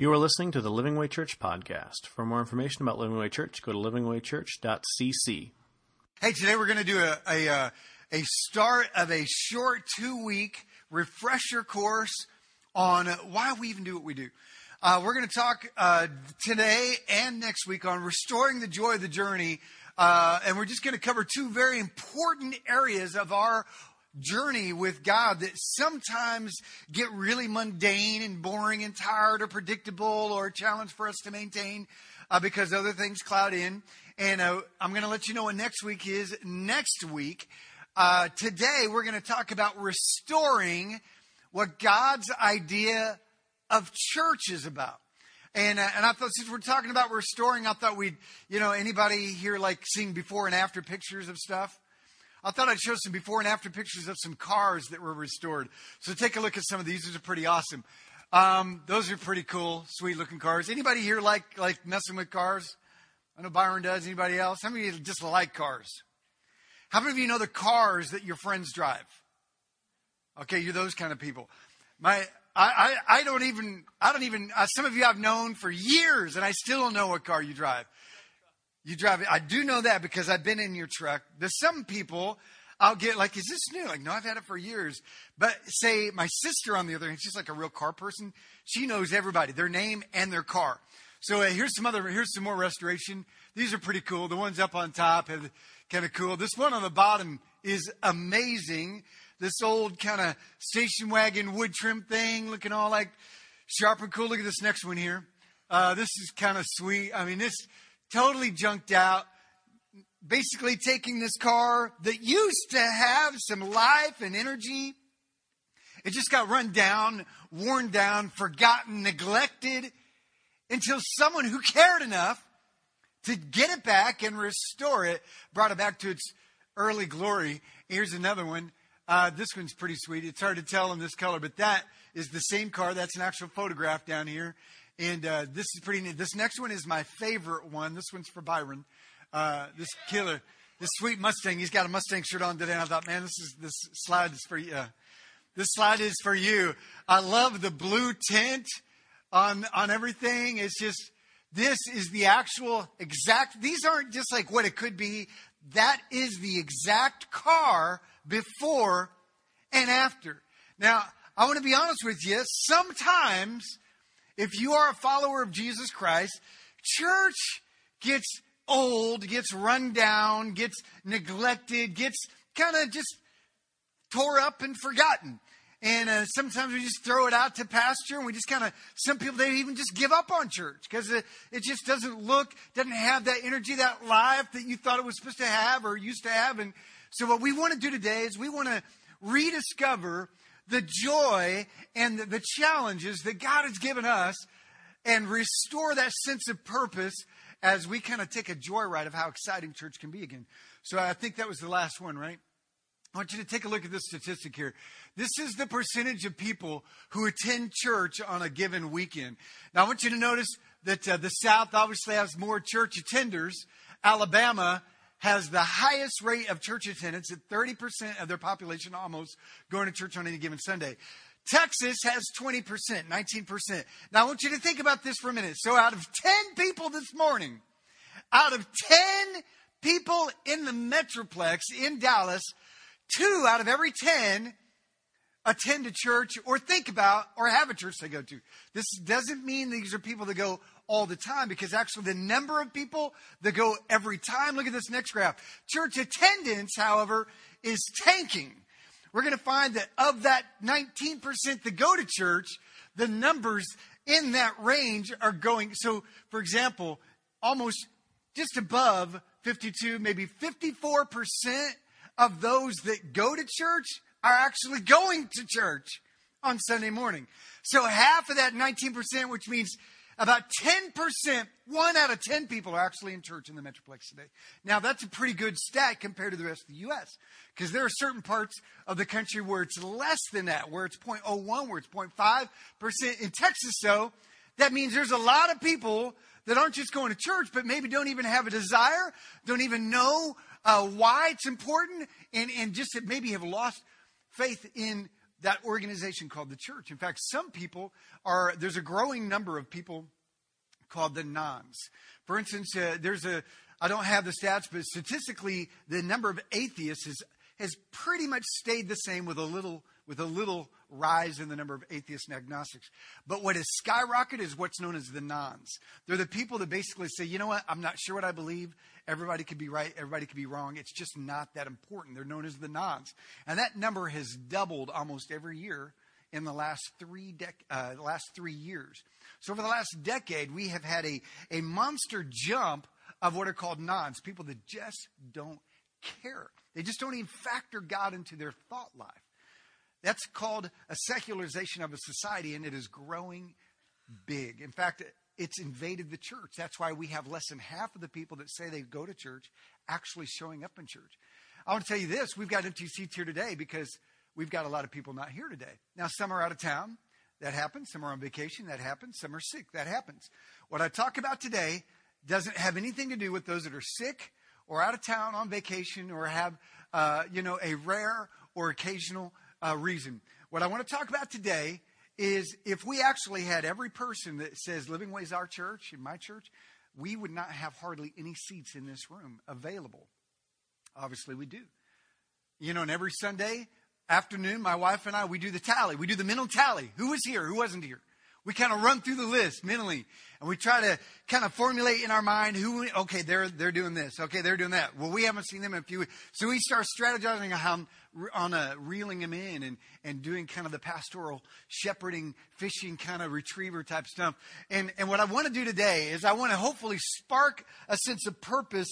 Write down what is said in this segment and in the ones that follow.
You are listening to the Living Way Church podcast. For more information about Living Way Church, go to livingwaychurch.cc. Hey, today we're going to do a, a, uh, a start of a short two week refresher course on why we even do what we do. Uh, we're going to talk uh, today and next week on restoring the joy of the journey. Uh, and we're just going to cover two very important areas of our journey with God that sometimes get really mundane and boring and tired or predictable or a challenge for us to maintain uh, because other things cloud in. And uh, I'm going to let you know what next week is. Next week, uh, today we're going to talk about restoring what God's idea of church is about. And, uh, and I thought since we're talking about restoring, I thought we'd, you know, anybody here like seeing before and after pictures of stuff? I thought I'd show some before and after pictures of some cars that were restored. So take a look at some of these. These are pretty awesome. Um, those are pretty cool, sweet looking cars. Anybody here like like messing with cars? I know Byron does. Anybody else? How many of you just like cars? How many of you know the cars that your friends drive? Okay, you're those kind of people. My I, I, I don't even I don't even uh, some of you I've known for years and I still don't know what car you drive. You drive it. I do know that because I've been in your truck. There's some people I'll get like, is this new? Like, no, I've had it for years. But say my sister on the other hand, she's like a real car person. She knows everybody, their name and their car. So uh, here's some other, here's some more restoration. These are pretty cool. The ones up on top have kind of cool. This one on the bottom is amazing. This old kind of station wagon wood trim thing looking all like sharp and cool. Look at this next one here. Uh, this is kind of sweet. I mean, this, totally junked out. Basically, taking this car that used to have some life and energy, it just got run down, worn down, forgotten, neglected until someone who cared enough to get it back and restore it brought it back to its early glory. Here's another one. Uh, this one's pretty sweet. It's hard to tell in this color, but that is the same car. That's an actual photograph down here. And uh, this is pretty neat. This next one is my favorite one. This one's for Byron. Uh, this killer, this sweet Mustang. He's got a Mustang shirt on today. I thought, man, this is this slide is for you. Uh, this slide is for you. I love the blue tint on on everything. It's just this is the actual exact. These aren't just like what it could be. That is the exact car before and after. Now, I want to be honest with you. Sometimes if you are a follower of Jesus Christ, church gets old, gets run down, gets neglected, gets kind of just tore up and forgotten. And uh, sometimes we just throw it out to pasture, and we just kind of, some people, they even just give up on church because it, it just doesn't look, doesn't have that energy, that life that you thought it was supposed to have or used to have. And so, what we want to do today is we want to rediscover the joy and the, challenges that God has given us and restore that sense of purpose as we kind of take a joyride of how exciting church can be again. So I think that was the last one, right? I want you to take a look at this statistic here. This is the percentage of people who attend church on a given weekend. Now, I want you to notice that uh, the South obviously has more church attenders. Alabama has the highest rate of church attendance at 30% of their population almost going to church on any given Sunday. Texas has 20%, 19%. Now I want you to think about this for a minute. So out of 10 people this morning, out of 10 people in the Metroplex in Dallas, two out of every 10 attend a church or think about or have a church they go to. This doesn't mean these are people that go all the time because actually the number of people that go every time, look at this next graph. Church attendance, however, is tanking. We're going to find that of that 19% that go to church, the numbers in that range are going. So, for example, almost just above 52, maybe 54% of those that go to church are actually going to church on Sunday morning. So half of that 19%, which means about 10%, one out of 10 people are actually in church in the Metroplex today. Now, that's a pretty good stat compared to the rest of the U.S. because there are certain parts of the country where it's less than that, where it's 0.01, where it's 0.5%. In Texas, though, that means there's a lot of people that aren't just going to church, but maybe don't even have a desire, don't even know uh, why it's important, and, and just maybe have lost faith in that organization called the church. In fact, some people are, there's a growing number of people called the nones. For instance, uh, there's a, I don't have the stats, but statistically, the number of atheists is, has pretty much stayed the same with a little, with a little rise in the number of atheists and agnostics. But what has skyrocketed is what's known as the nones. They're the people that basically say, you know what, I'm not sure what I believe. Everybody could be right, everybody could be wrong. It's just not that important. They're known as the nones. And that number has doubled almost every year in the last three, dec- uh, last three years. So over the last decade, we have had a, a monster jump of what are called nones, people that just don't care. They just don't even factor God into their thought life. That's called a secularization of a society, and it is growing big. In fact, it's invaded the church. That's why we have less than half of the people that say they go to church actually showing up in church. I want to tell you this we've got empty seats here today because we've got a lot of people not here today. Now, some are out of town. That happens. Some are on vacation. That happens. Some are sick. That happens. What I talk about today doesn't have anything to do with those that are sick or out of town on vacation or have, uh, you know, a rare or occasional uh, reason. What I want to talk about today is if we actually had every person that says Living Ways our church, in my church, we would not have hardly any seats in this room available. Obviously, we do. You know, and every Sunday afternoon, my wife and I, we do the tally. We do the mental tally. Who was here? Who wasn't here? We kind of run through the list mentally and we try to kind of formulate in our mind who, okay, they're, they're doing this. Okay, they're doing that. Well, we haven't seen them in a few weeks. So we start strategizing on how, on a reeling them in and, and doing kind of the pastoral shepherding, fishing kind of retriever type stuff. And, and what I want to do today is I want to hopefully spark a sense of purpose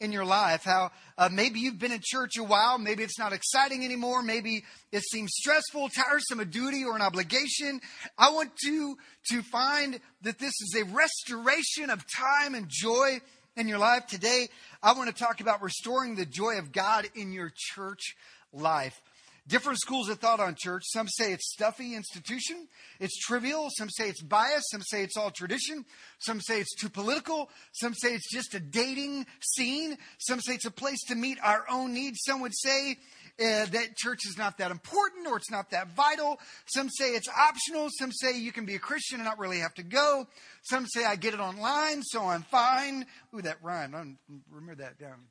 in your life. How uh, maybe you've been in church a while, maybe it's not exciting anymore, maybe it seems stressful, tiresome, a duty or an obligation. I want to to find that this is a restoration of time and joy in your life. Today, I want to talk about restoring the joy of God in your church life. Different schools of thought on church. Some say it's stuffy institution. It's trivial. Some say it's biased. Some say it's all tradition. Some say it's too political. Some say it's just a dating scene. Some say it's a place to meet our own needs. Some would say uh, that church is not that important or it's not that vital. Some say it's optional. Some say you can be a Christian and not really have to go. Some say I get it online, so I'm fine. Ooh, that rhymed. I remember that down.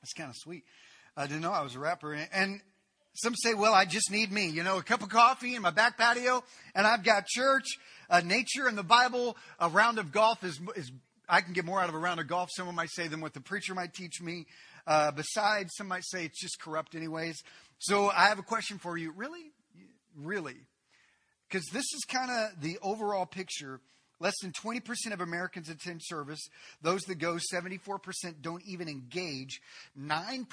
That's kind of sweet. I didn't know I was a rapper. And some say, well, I just need me, you know, a cup of coffee in my back patio, and I've got church, uh, nature, and the Bible. A round of golf is, is, I can get more out of a round of golf, someone might say, than what the preacher might teach me. Uh, besides, some might say it's just corrupt, anyways. So I have a question for you. Really? Really? Because this is kind of the overall picture Less than 20% of Americans attend service. Those that go, 74% don't even engage. 9%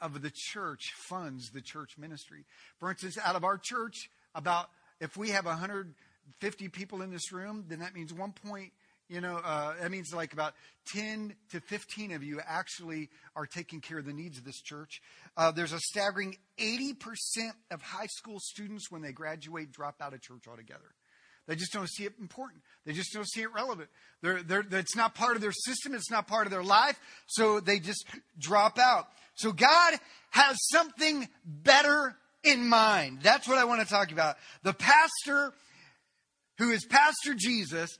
of the church funds the church ministry. For instance, out of our church, about if we have 150 people in this room, then that means one point, you know, uh, that means like about 10 to 15 of you actually are taking care of the needs of this church. Uh, there's a staggering 80% of high school students, when they graduate, drop out of church altogether. They just don't see it important. They just don't see it relevant. They're, they're, it's not part of their system. It's not part of their life. So they just drop out. So God has something better in mind. That's what I want to talk about. The pastor who is Pastor Jesus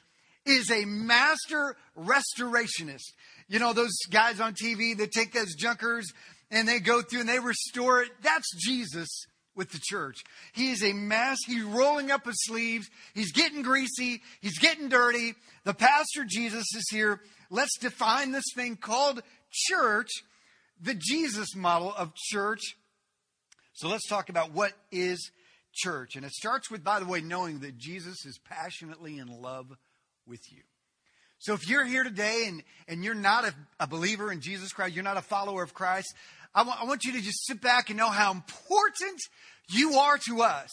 is a master restorationist. You know, those guys on TV that take those junkers and they go through and they restore it. That's Jesus with the church. He is a mess. He's rolling up his sleeves. He's getting greasy. He's getting dirty. The pastor Jesus is here. Let's define this thing called church, the Jesus model of church. So let's talk about what is church. And it starts with, by the way, knowing that Jesus is passionately in love with you. So if you're here today and, and you're not a, a believer in Jesus Christ, you're not a follower of Christ, I want, want you to just sit back and know how important you are to us.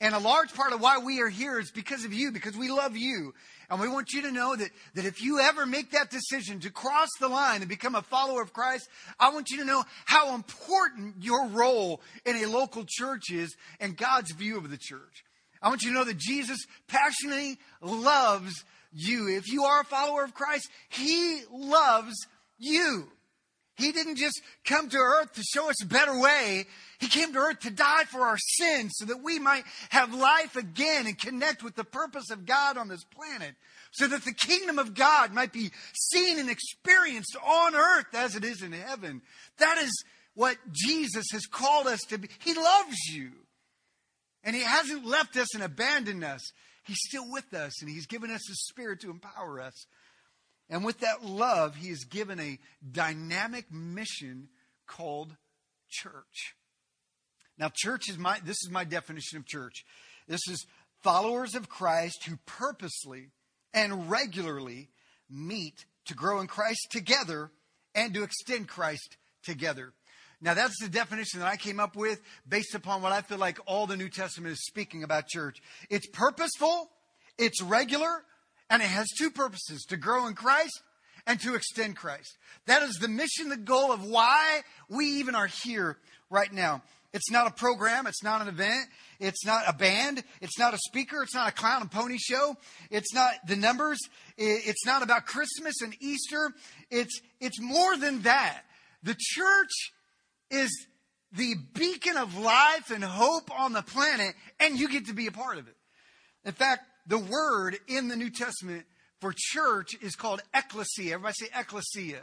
And a large part of why we are here is because of you, because we love you. And we want you to know that, that if you ever make that decision to cross the line and become a follower of Christ, I want you to know how important your role in a local church is and God's view of the church. I want you to know that Jesus passionately loves you. If you are a follower of Christ, He loves you. He didn't just come to earth to show us a better way. He came to earth to die for our sins so that we might have life again and connect with the purpose of God on this planet. So that the kingdom of God might be seen and experienced on earth as it is in heaven. That is what Jesus has called us to be. He loves you. And He hasn't left us and abandoned us. He's still with us and He's given us His Spirit to empower us. And with that love, He has given a dynamic mission called church. Now, church is my, this is my definition of church. This is followers of Christ who purposely and regularly meet to grow in Christ together and to extend Christ together. Now, that's the definition that I came up with based upon what I feel like all the New Testament is speaking about church. It's purposeful, it's regular, and it has two purposes to grow in Christ and to extend Christ. That is the mission, the goal of why we even are here right now. It's not a program. It's not an event. It's not a band. It's not a speaker. It's not a clown and pony show. It's not the numbers. It's not about Christmas and Easter. It's, it's more than that. The church is the beacon of life and hope on the planet, and you get to be a part of it. In fact, the word in the New Testament for church is called ecclesia. Everybody say ecclesia.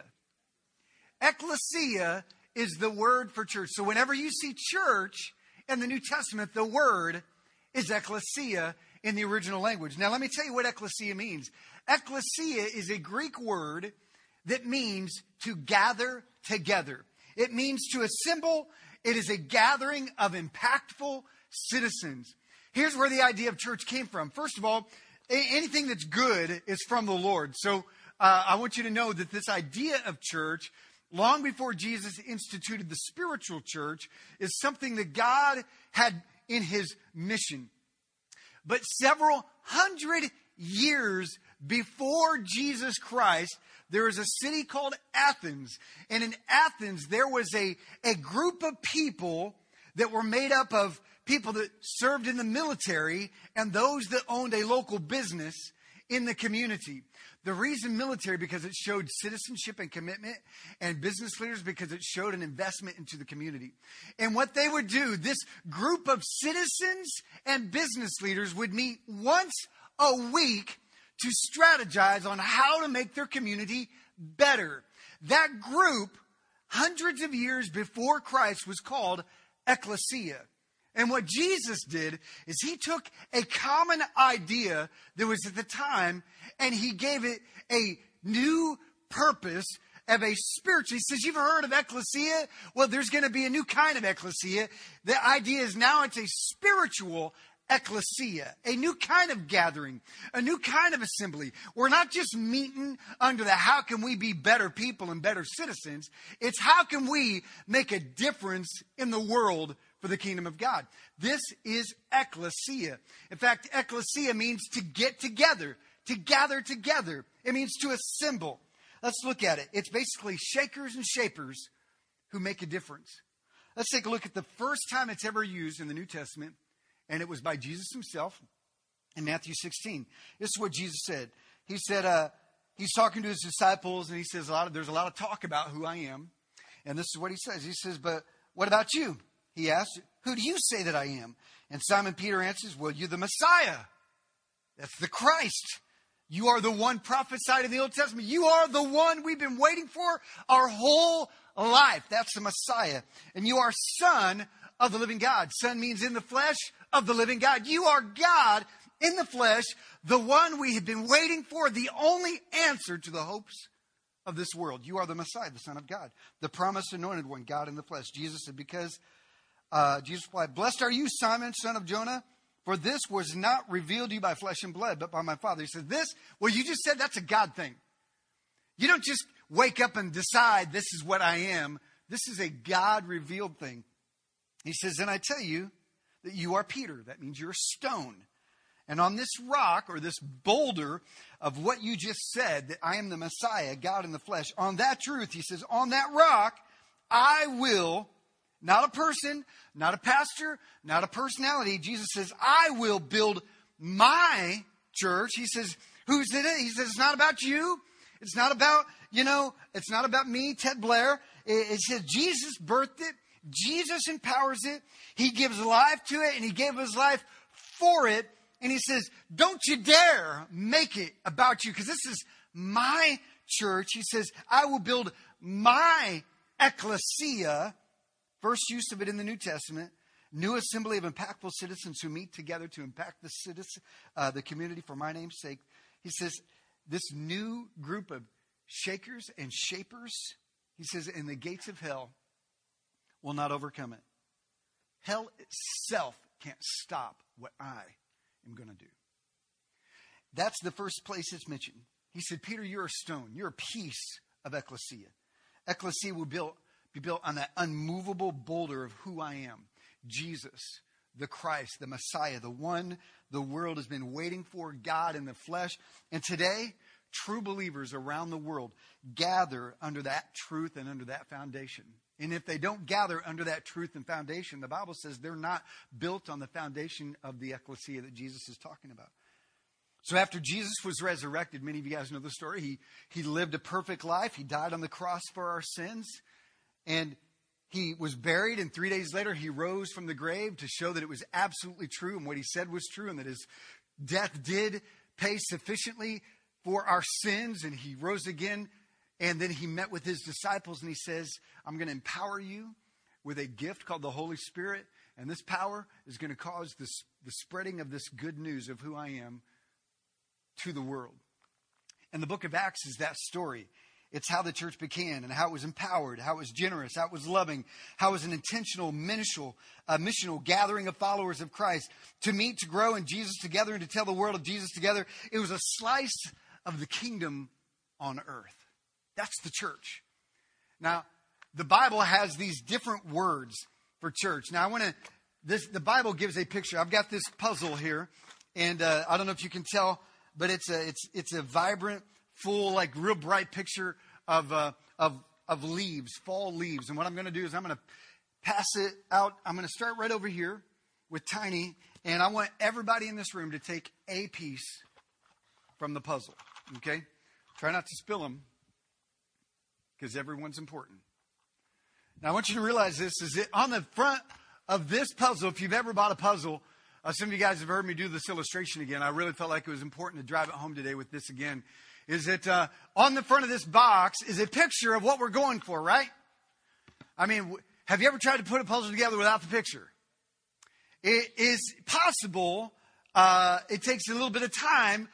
Ecclesia is the word for church. So whenever you see church in the New Testament, the word is ecclesia in the original language. Now, let me tell you what ecclesia means. Ecclesia is a Greek word that means to gather together. It means to assemble. It is a gathering of impactful citizens. Here's where the idea of church came from. First of all, anything that's good is from the Lord. So uh, I want you to know that this idea of church, long before Jesus instituted the spiritual church, is something that God had in his mission. But several hundred years before Jesus Christ, there was a city called Athens. And in Athens, there was a, a group of people that were made up of people that served in the military and those that owned a local business in the community. The reason military because it showed citizenship and commitment, and business leaders because it showed an investment into the community. And what they would do, this group of citizens and business leaders would meet once a week to strategize on how to make their community better. That group, hundreds of years before Christ, was called ecclesia. And what Jesus did is he took a common idea that was at the time and he gave it a new purpose of a spiritual. He says, You've heard of ecclesia? Well, there's going to be a new kind of ecclesia. The idea is now it's a spiritual ecclesia, a new kind of gathering, a new kind of assembly. We're not just meeting under the how can we be better people and better citizens. It's how can we make a difference in the world for the kingdom of God. This is ecclesia. In fact, ecclesia means to get together, to gather together. It means to assemble. Let's look at it. It's basically shakers and shapers who make a difference. Let's take a look at the first time it's ever used in the New Testament, and it was by Jesus himself in Matthew 16. This is what Jesus said. He said, uh, he's talking to his disciples, and he says, a lot of, there's a lot of talk about who I am. And this is what he says. He says, but what about you? He asked, Who do you say that I am? And Simon Peter answers, Well, you're the Messiah. That's the Christ. You are the one prophesied in the Old Testament. You are the one we've been waiting for our whole life. That's the Messiah. And you are Son of the living God. Son means in the flesh of the living God. You are God in the flesh, the one we have been waiting for, the only answer to the hopes of this world. You are the Messiah, the Son of God, the promised anointed one, God in the flesh. Jesus said, Because uh, Jesus replied, Blessed are you, Simon, son of Jonah, for this was not revealed to you by flesh and blood, but by my Father. He said, This, well, you just said that's a God thing. You don't just wake up and decide this is what I am. This is a God revealed thing. He says, And I tell you that you are Peter. That means you're a stone. And on this rock or this boulder of what you just said, that I am the Messiah, God in the flesh, on that truth, he says, on that rock, I will not a person, not a pastor, not a personality. Jesus says, I will build my church. He says, who's in it? He says, it's not about you. It's not about, you know, it's not about me, Ted Blair. It, it says Jesus birthed it. Jesus empowers it. He gives life to it and he gave his life for it. And he says, don't you dare make it about you because this is my church. He says, I will build my ecclesia. First use of it in the New Testament. New assembly of impactful citizens who meet together to impact the citizen, uh, the community for my name's sake. He says, this new group of shakers and shapers, he says, in the gates of hell will not overcome it. Hell itself can't stop what I am going to do. That's the first place it's mentioned. He said, Peter, you're a stone. You're a piece of ecclesia. Ecclesia will build, be built on that unmovable boulder of who I am Jesus, the Christ, the Messiah, the one the world has been waiting for, God in the flesh. And today, true believers around the world gather under that truth and under that foundation. And if they don't gather under that truth and foundation, the Bible says they're not built on the foundation of the ecclesia that Jesus is talking about. So after Jesus was resurrected, many of you guys know the story. He, he lived a perfect life. He died on the cross for our sins. And he was buried, and three days later, he rose from the grave to show that it was absolutely true and what he said was true, and that his death did pay sufficiently for our sins. And he rose again and then he met with his disciples and he says, I'm going to empower you with a gift called the Holy Spirit. And this power is going to cause this, the spreading of this good news of who I am to the world. And the book of Acts is that story. It's how the church began and how it was empowered, how it was generous, how it was loving, how it was an intentional, missional, uh, missional gathering of followers of Christ to meet, to grow in Jesus together, and to tell the world of Jesus together. It was a slice of the kingdom on earth. That's the church. Now, the Bible has these different words for church. Now, I want to, this, the Bible gives a picture. I've got this puzzle here, and uh, I don't know if you can tell, but it's a, it's, it's a vibrant, full, like real bright picture of, uh, of, of leaves, fall leaves. And what I'm going to do is I'm going to pass it out. I'm going to start right over here with Tiny, and I want everybody in this room to take a piece from the puzzle. Okay? Try not to spill them because everyone's important. Now, I want you to realize this is it on the front of this puzzle. If you've ever bought a puzzle, uh, some of you guys have heard me do this illustration again. I really felt like it was important to drive it home today with this again. Is that uh, on the front of this box is a picture of what we're going for, right? I mean, have you ever tried to put a puzzle together without the picture? It is possible. Uh, it takes a little bit of time,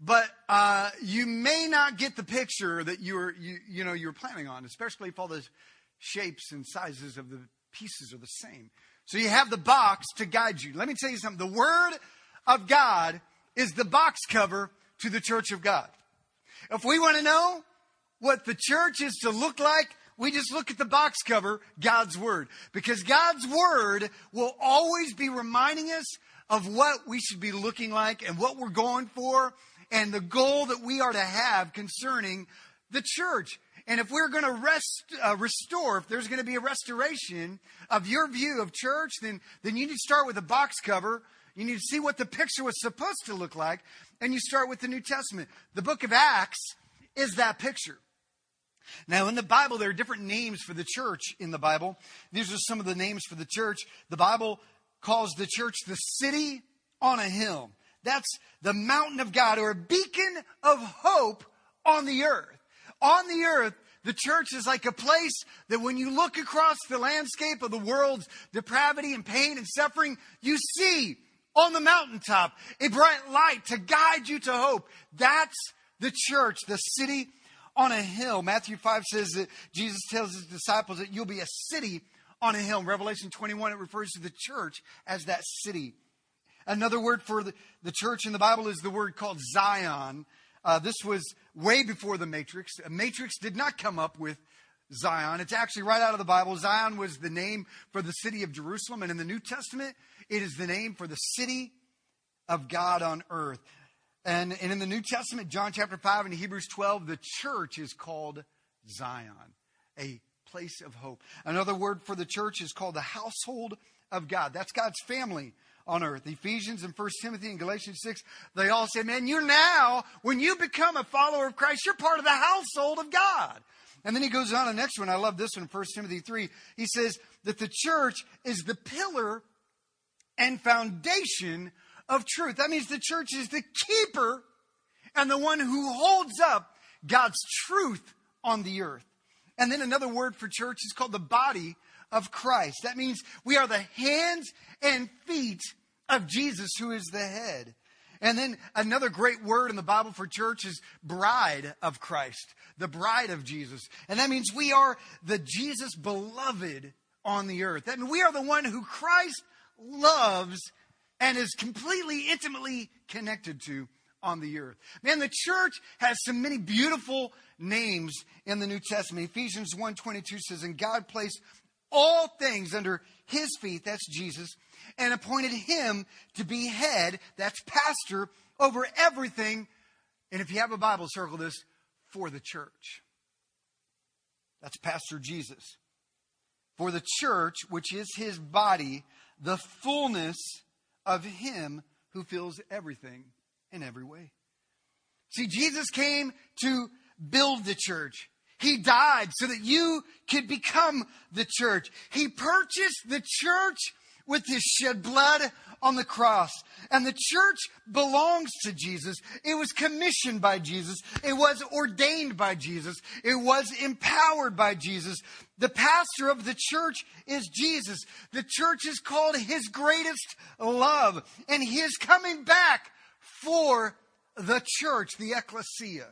but uh, you may not get the picture that you were you, you know you're planning on, especially if all the shapes and sizes of the pieces are the same. So you have the box to guide you. Let me tell you something. The Word of God is the box cover to the church of God. If we want to know what the church is to look like, we just look at the box cover, God's Word. Because God's Word will always be reminding us of what we should be looking like and what we're going for and the goal that we are to have concerning the church. And if we're going to rest, uh, restore, if there's going to be a restoration of your view of church, then, then you need to start with a box cover. You need to see what the picture was supposed to look like. And you start with the New Testament. The book of Acts is that picture. Now, in the Bible, there are different names for the church in the Bible. These are some of the names for the church. The Bible calls the church the city on a hill. That's the mountain of God or a beacon of hope on the earth. On the earth, the church is like a place that when you look across the landscape of the world's depravity and pain and suffering, you see on the mountaintop a bright light to guide you to hope. That's the church, the city on a hill. Matthew 5 says that Jesus tells his disciples that you'll be a city on a hill. In Revelation 21, it refers to the church as that city Another word for the, the church in the Bible is the word called Zion. Uh, this was way before the Matrix. A Matrix did not come up with Zion. It's actually right out of the Bible. Zion was the name for the city of Jerusalem. And in the New Testament, it is the name for the city of God on earth. And, and in the New Testament, John chapter 5 and Hebrews 12, the church is called Zion, a place of hope. Another word for the church is called the household of God. That's God's family on earth. Ephesians and 1 Timothy and Galatians 6, they all say, man, you're now, when you become a follower of Christ, you're part of the household of God. And then he goes on the next one. I love this one, 1 Timothy 3. He says that the church is the pillar and foundation of truth. That means the church is the keeper and the one who holds up God's truth on the earth. And then another word for church is called the body of Christ. That means we are the hands and feet of Jesus, who is the head. And then another great word in the Bible for church is bride of Christ, the bride of Jesus. And that means we are the Jesus beloved on the earth. And we are the one who Christ loves and is completely, intimately connected to on the earth. Man, the church has so many beautiful names in the New Testament. Ephesians 1.22 says, And God placed all things under his feet, that's Jesus, and appointed him to be head, that's pastor, over everything. And if you have a Bible, circle this for the church. That's Pastor Jesus. For the church, which is his body, the fullness of him who fills everything in every way. See, Jesus came to build the church. He died so that you could become the church. He purchased the church with his shed blood on the cross. And the church belongs to Jesus. It was commissioned by Jesus. It was ordained by Jesus. It was empowered by Jesus. The pastor of the church is Jesus. The church is called his greatest love. And he is coming back for the church, the ecclesia.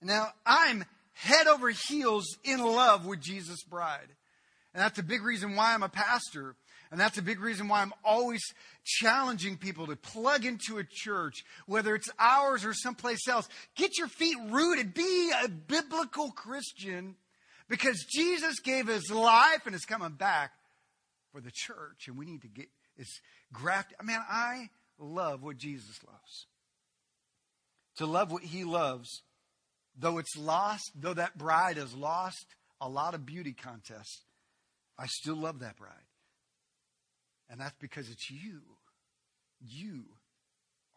Now, I'm head over heels in love with Jesus' bride. And that's a big reason why I'm a pastor. And that's a big reason why I'm always challenging people to plug into a church, whether it's ours or someplace else. Get your feet rooted. Be a biblical Christian because Jesus gave his life and is coming back for the church. And we need to get, it's grafted. Man, I love what Jesus loves. To love what he loves though it's lost, though that bride has lost a lot of beauty contests, I still love that bride. And that's because it's you. You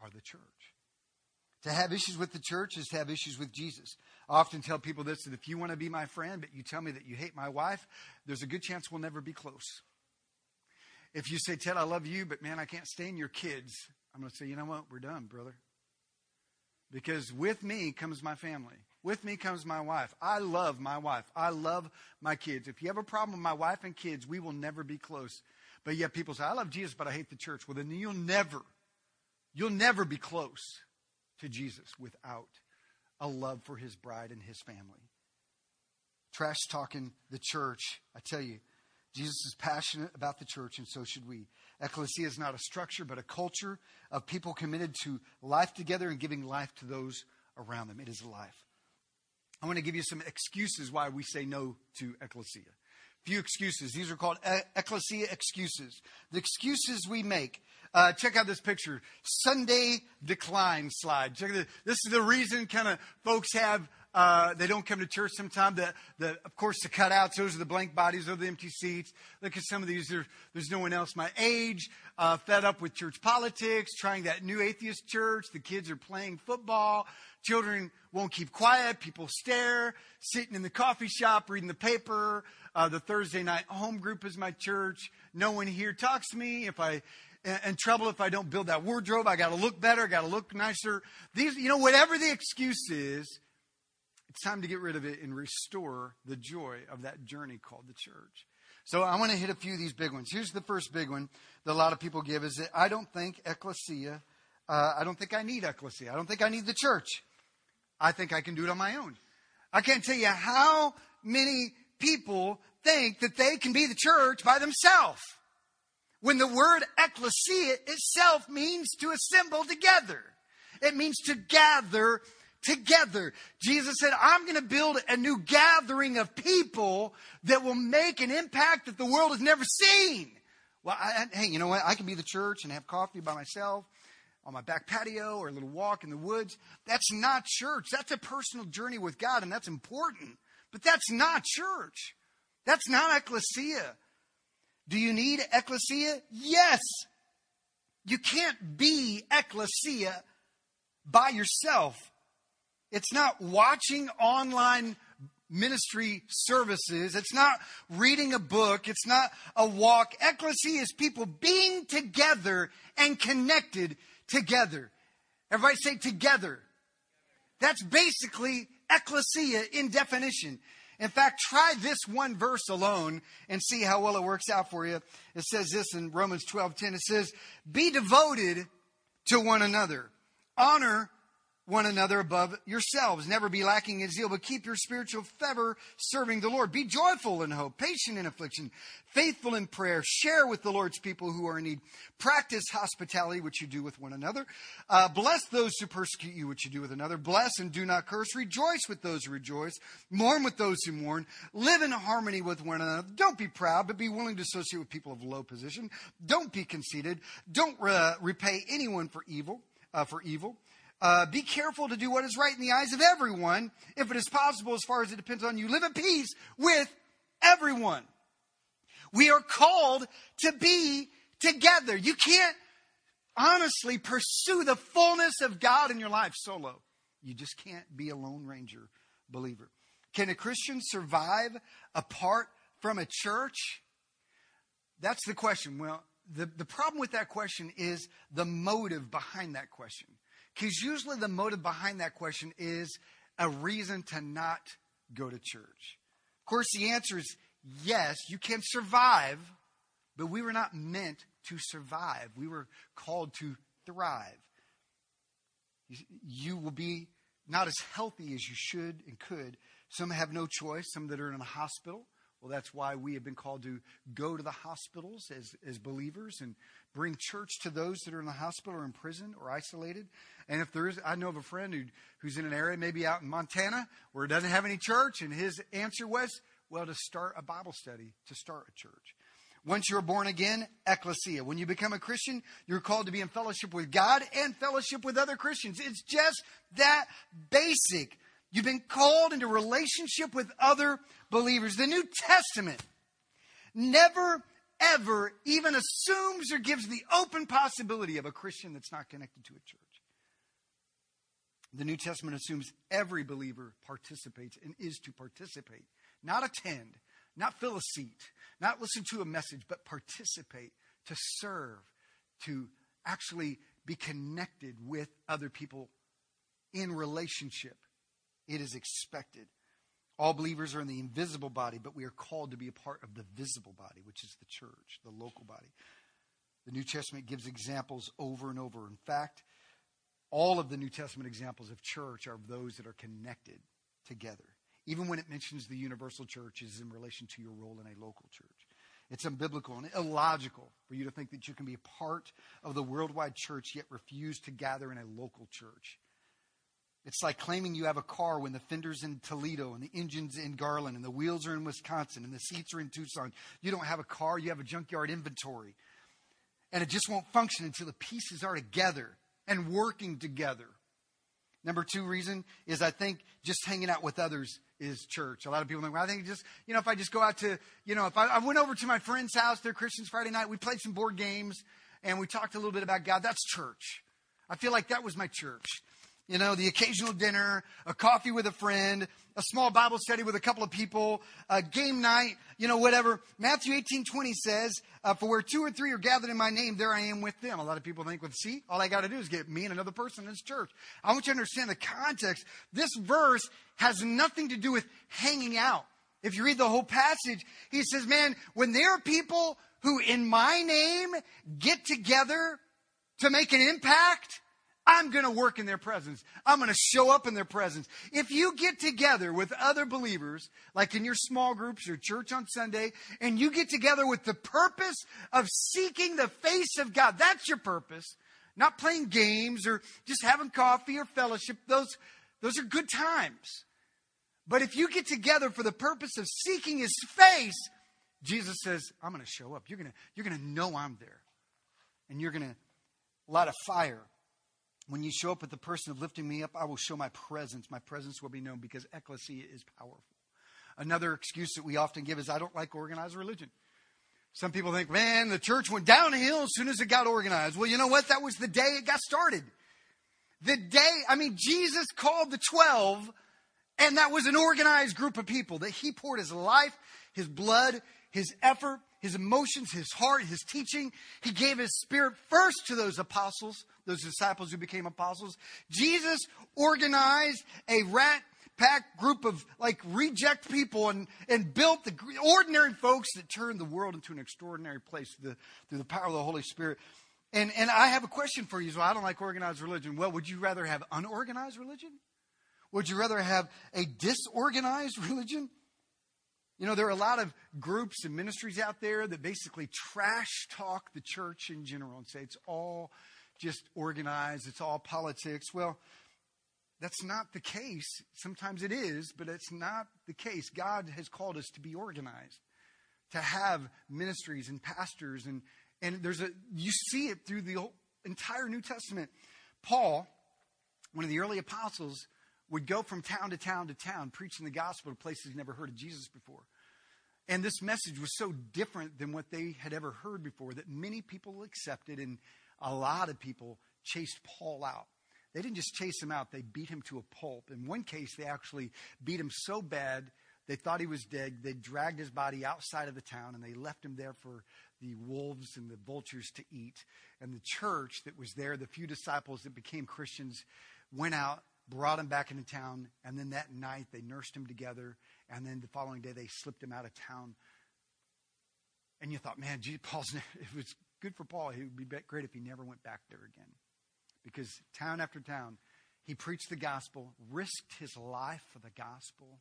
are the church. To have issues with the church is to have issues with Jesus. I often tell people this that if you want to be my friend, but you tell me that you hate my wife, there's a good chance we'll never be close. If you say, Ted, I love you, but man, I can't stand your kids, I'm going to say, you know what? We're done, brother. Because with me comes my family. With me comes my wife. I love my wife. I love my kids. If you have a problem with my wife and kids, we will never be close. But yet people say, I love Jesus, but I hate the church. Well, then you'll never, you'll never be close to Jesus without a love for his bride and his family. Trash talking the church. I tell you, Jesus is passionate about the church, and so should we. Ecclesia is not a structure, but a culture of people committed to life together and giving life to those around them. It is life. I want to give you some excuses why we say no to ecclesia. Few excuses. These are called ecclesia excuses. The excuses we make. Uh, check out this picture. Sunday decline slide. Check this. This is the reason kind of folks have uh, they don't come to church sometimes. The, the, of course, the cutouts, those are the blank bodies, those are the empty seats. Look at some of these. There, there's no one else my age, uh, fed up with church politics, trying that new atheist church. The kids are playing football. Children won't keep quiet. People stare. Sitting in the coffee shop, reading the paper. Uh, the Thursday night home group is my church. No one here talks to me. If I in trouble if I don't build that wardrobe. I got to look better. I got to look nicer. These, you know, whatever the excuse is, it's time to get rid of it and restore the joy of that journey called the church. So I want to hit a few of these big ones. Here's the first big one that a lot of people give is that I don't think ecclesia, uh, I don't think I need ecclesia. I don't think I need the church. I think I can do it on my own. I can't tell you how many people think that they can be the church by themselves. When the word ecclesia itself means to assemble together. It means to gather together. Jesus said, I'm going to build a new gathering of people that will make an impact that the world has never seen. Well, I, hey, you know what? I can be the church and have coffee by myself on my back patio or a little walk in the woods. That's not church. That's a personal journey with God, and that's important. But that's not church. That's not ecclesia. Do you need ecclesia? Yes, You can't be ecclesia by yourself. It's not watching online ministry services. It's not reading a book. It's not a walk. Ecclesia is people being together and connected together. Everybody say together. That's basically ecclesia in definition. In fact, try this one verse alone and see how well it works out for you. It says this in Romans 12 10. It says, Be devoted to one another. Honor one another above yourselves. Never be lacking in zeal, but keep your spiritual fervor serving the Lord. Be joyful in hope, patient in affliction, faithful in prayer. Share with the Lord's people who are in need. Practice hospitality, which you do with one another. Uh, bless those who persecute you, which you do with another. Bless and do not curse. Rejoice with those who rejoice. Mourn with those who mourn. Live in harmony with one another. Don't be proud, but be willing to associate with people of low position. Don't be conceited. Don't uh, repay anyone for evil. Uh, for evil. Uh, be careful to do what is right in the eyes of everyone. If it is possible, as far as it depends on you, live at peace with everyone. We are called to be together. You can't honestly pursue the fullness of God in your life solo. You just can't be a lone ranger believer. Can a Christian survive apart from a church? That's the question. Well, the, the problem with that question is the motive behind that question. Because usually the motive behind that question is a reason to not go to church. Of course, the answer is yes, you can survive, but we were not meant to survive. We were called to thrive. You will be not as healthy as you should and could. Some have no choice, some that are in a hospital. Well, that's why we have been called to go to the hospitals as, as believers and bring church to those that are in the hospital or in prison or isolated. And if there is, I know of a friend who, who's in an area, maybe out in Montana, where it doesn't have any church, and his answer was, well, to start a Bible study, to start a church. Once you're born again, ecclesia. When you become a Christian, you're called to be in fellowship with God and fellowship with other Christians. It's just that basic. You've been called into relationship with other believers. The New Testament never ever even assumes or gives the open possibility of a Christian that's not connected to a church. The New Testament assumes every believer participates and is to participate, not attend, not fill a seat, not listen to a message, but participate, to serve, to actually be connected with other people in relationship. It is expected. All believers are in the invisible body, but we are called to be a part of the visible body, which is the church, the local body. The New Testament gives examples over and over. In fact, all of the New Testament examples of church are those that are connected together. Even when it mentions the universal church is in relation to your role in a local church. It's unbiblical and illogical for you to think that you can be a part of the worldwide church yet refuse to gather in a local church. It's like claiming you have a car when the fender's in Toledo and the engine's in Garland and the wheels are in Wisconsin and the seats are in Tucson. You don't have a car, you have a junkyard inventory. And it just won't function until the pieces are together and working together. Number two reason is I think just hanging out with others is church. A lot of people think, well, I think just, you know, if I just go out to, you know, if I, I went over to my friend's house, they're Christians Friday night, we played some board games and we talked a little bit about God, that's church. I feel like that was my church you know, the occasional dinner, a coffee with a friend, a small Bible study with a couple of people, a game night, you know, whatever. Matthew 18 20 says, uh, For where two or three are gathered in my name, there I am with them. A lot of people think, well, see, all I got to do is get me and another person in this church. I want you to understand the context. This verse has nothing to do with hanging out. If you read the whole passage, he says, man, when there are people who in my name get together to make an impact, I'm going to work in their presence. I'm going to show up in their presence. If you get together with other believers, like in your small groups or church on Sunday, and you get together with the purpose of seeking the face of God, that's your purpose. Not playing games or just having coffee or fellowship. Those, those are good times. But if you get together for the purpose of seeking his face, Jesus says, I'm going to show up. You're going to, you're going to know I'm there. And you're going to light a fire when you show up with the person of lifting me up, I will show my presence. My presence will be known because ecclesia is powerful. Another excuse that we often give is I don't like organized religion. Some people think, man, the church went downhill as soon as it got organized. Well, you know what? That was the day it got started. The day, I mean, Jesus called the 12, and that was an organized group of people that he poured his life, his blood, his effort, his emotions, his heart, his teaching. He gave his spirit first to those apostles, those disciples who became apostles. Jesus organized a rat pack group of like reject people and, and built the ordinary folks that turned the world into an extraordinary place through the, through the power of the Holy Spirit. And, and I have a question for you. So I don't like organized religion. Well, would you rather have unorganized religion? Would you rather have a disorganized religion? You know, there are a lot of groups and ministries out there that basically trash talk the church in general and say it's all just organized, it's all politics. Well, that's not the case. Sometimes it is, but it's not the case. God has called us to be organized, to have ministries and pastors, and, and there's a you see it through the entire New Testament. Paul, one of the early apostles, would go from town to town to town preaching the gospel to places he'd never heard of Jesus before. And this message was so different than what they had ever heard before that many people accepted, and a lot of people chased Paul out. They didn't just chase him out, they beat him to a pulp. In one case, they actually beat him so bad they thought he was dead. They dragged his body outside of the town and they left him there for the wolves and the vultures to eat. And the church that was there, the few disciples that became Christians, went out, brought him back into town, and then that night they nursed him together. And then the following day they slipped him out of town. And you thought, man, gee, Paul's, it was good for Paul. It would be great if he never went back there again because town after town, he preached the gospel, risked his life for the gospel,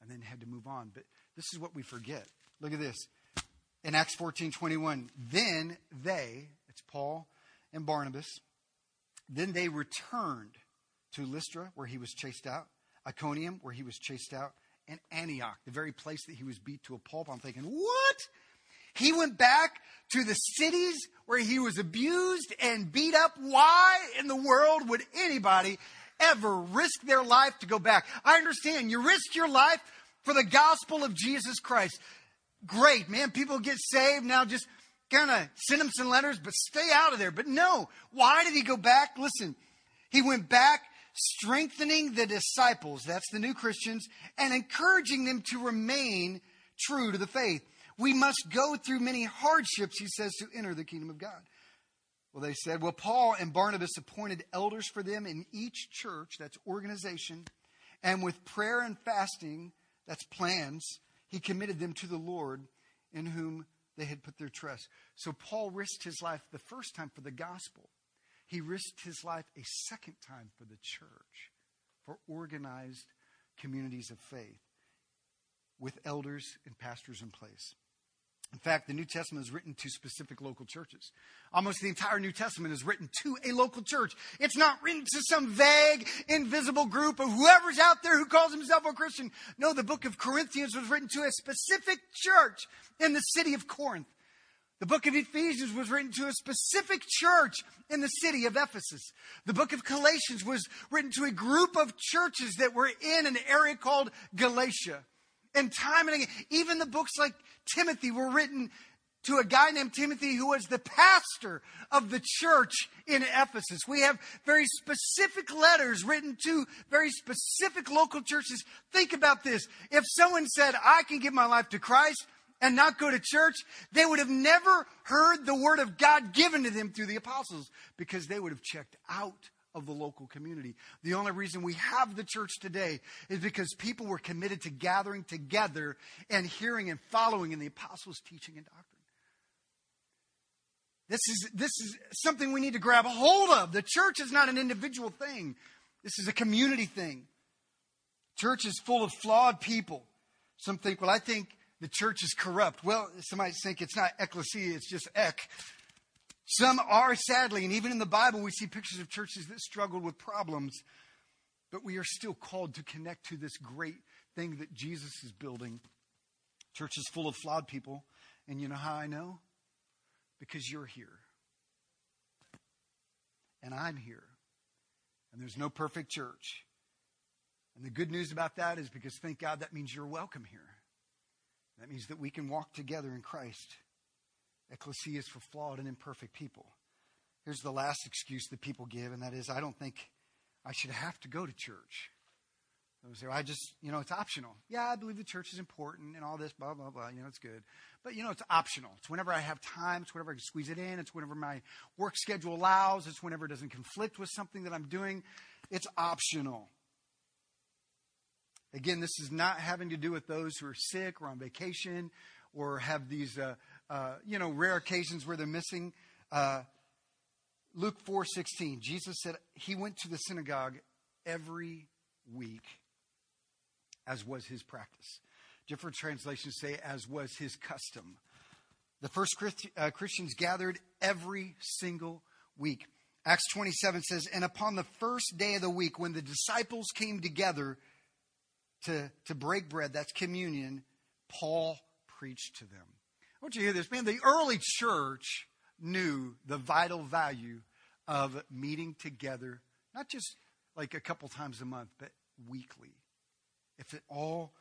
and then had to move on. But this is what we forget. Look at this. In Acts 14 21, then they, it's Paul and Barnabas, then they returned to Lystra, where he was chased out, Iconium, where he was chased out, and Antioch, the very place that he was beat to a pulp. I'm thinking, what? He went back to the cities where he was abused and beat up. Why in the world would anybody ever risk their life to go back? I understand you risk your life for the gospel of Jesus Christ. Great, man. People get saved. Now just kind of send them some letters, but stay out of there. But no. Why did he go back? Listen, he went back strengthening the disciples, that's the new Christians, and encouraging them to remain true to the faith. We must go through many hardships, he says, to enter the kingdom of God. Well, they said, well, Paul and Barnabas appointed elders for them in each church, that's organization, and with prayer and fasting, that's plans, he committed them to the Lord in whom they had put their trust. So Paul risked his life the first time for the gospel. He risked his life a second time for the church, for organized communities of faith with elders and pastors in place. In fact, the New Testament is written to specific local churches. Almost the entire New Testament is written to a local church. It's not written to some vague, invisible group of whoever's out there who calls himself a Christian. No, the book of Corinthians was written to a specific church in the city of Corinth. The book of Ephesians was written to a specific church in the city of Ephesus. The book of Galatians was written to a group of churches that were in an area called Galatia. And time and again, even the books like Timothy were written to a guy named Timothy who was the pastor of the church in Ephesus. We have very specific letters written to very specific local churches. Think about this. If someone said, I can give my life to Christ and not go to church, they would have never heard the word of God given to them through the apostles because they would have checked out of the local community. The only reason we have the church today is because people were committed to gathering together and hearing and following in the apostles' teaching and doctrine. This is, this is something we need to grab a hold of. The church is not an individual thing. This is a community thing. Church is full of flawed people. Some think, well, I think the church is corrupt. Well, some might think it's not ecclesia, it's just ek. Some are, sadly, and even in the Bible, we see pictures of churches that struggled with problems. But we are still called to connect to this great thing that Jesus is building. Church is full of flawed people. And you know how I know? Because you're here. And I'm here. And there's no perfect church. And the good news about that is because, thank God, that means you're welcome here. That means that we can walk together in Christ. Ecclesia is for flawed and imperfect people. Here's the last excuse that people give, and that is, I don't think I should have to go to church. I just, you know, it's optional. Yeah, I believe the church is important and all this, blah, blah, blah. You know, it's good. But, you know, it's optional. It's whenever I have time. It's whenever I can squeeze it in. It's whenever my work schedule allows. It's whenever it doesn't conflict with something that I'm doing. It's optional. Again, this is not having to do with those who are sick or on vacation or have these, uh, uh, you know, rare occasions where they're missing. Uh, Luke 4:16, Jesus said he went to the synagogue every week as was his practice. Different translations say as was his custom. The first uh, Christians gathered every single week. Acts 27 says, And upon the first day of the week, when the disciples came together to, to break bread, that's communion, Paul preached to them. I want you to hear this. Man, the early church knew the vital value of meeting together, not just like a couple times a month, but weekly. If it all,